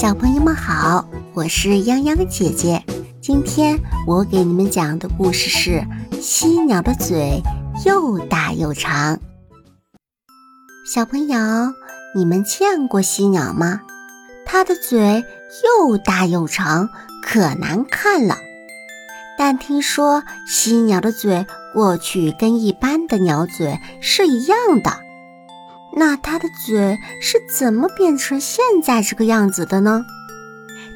小朋友们好，我是泱泱姐姐。今天我给你们讲的故事是《犀鸟的嘴又大又长》。小朋友，你们见过犀鸟吗？它的嘴又大又长，可难看了。但听说犀鸟的嘴过去跟一般的鸟嘴是一样的。那它的嘴是怎么变成现在这个样子的呢？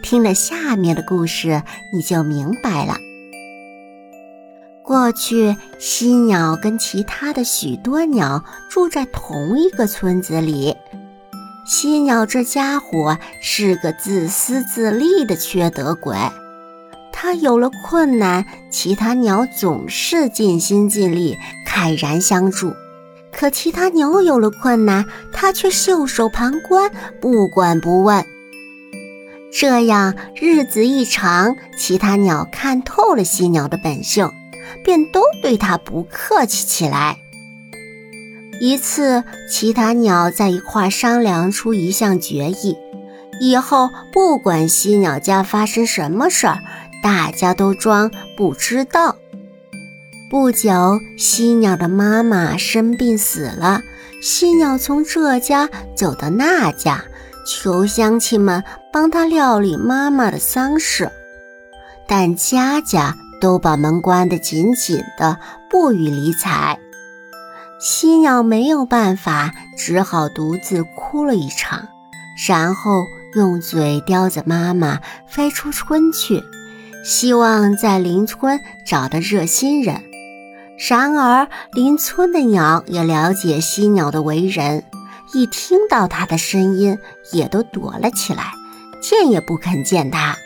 听了下面的故事，你就明白了。过去，犀鸟跟其他的许多鸟住在同一个村子里。犀鸟这家伙是个自私自利的缺德鬼，它有了困难，其他鸟总是尽心尽力，慨然相助。可其他鸟有了困难，它却袖手旁观，不管不问。这样日子一长，其他鸟看透了犀鸟的本性，便都对它不客气起来。一次，其他鸟在一块商量出一项决议：以后不管犀鸟家发生什么事儿，大家都装不知道。不久，犀鸟的妈妈生病死了。犀鸟从这家走到那家，求乡亲们帮他料理妈妈的丧事，但家家都把门关得紧紧的，不予理睬。犀鸟没有办法，只好独自哭了一场，然后用嘴叼着妈妈飞出村去，希望在邻村找到热心人。然而，邻村的鸟也了解犀鸟的为人，一听到它的声音，也都躲了起来，见也不肯见它。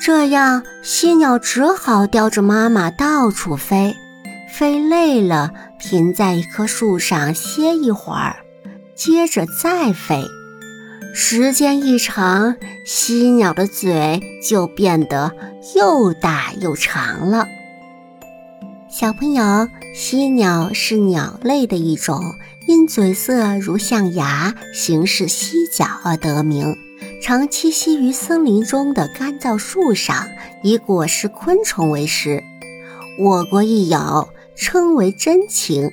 这样，犀鸟只好叼着妈妈到处飞，飞累了，停在一棵树上歇一会儿，接着再飞。时间一长，犀鸟的嘴就变得又大又长了。小朋友，犀鸟是鸟类的一种，因嘴色如象牙、形似犀角而得名，常栖息于森林中的干燥树上，以果实昆虫为食。我国亦有，称为真禽。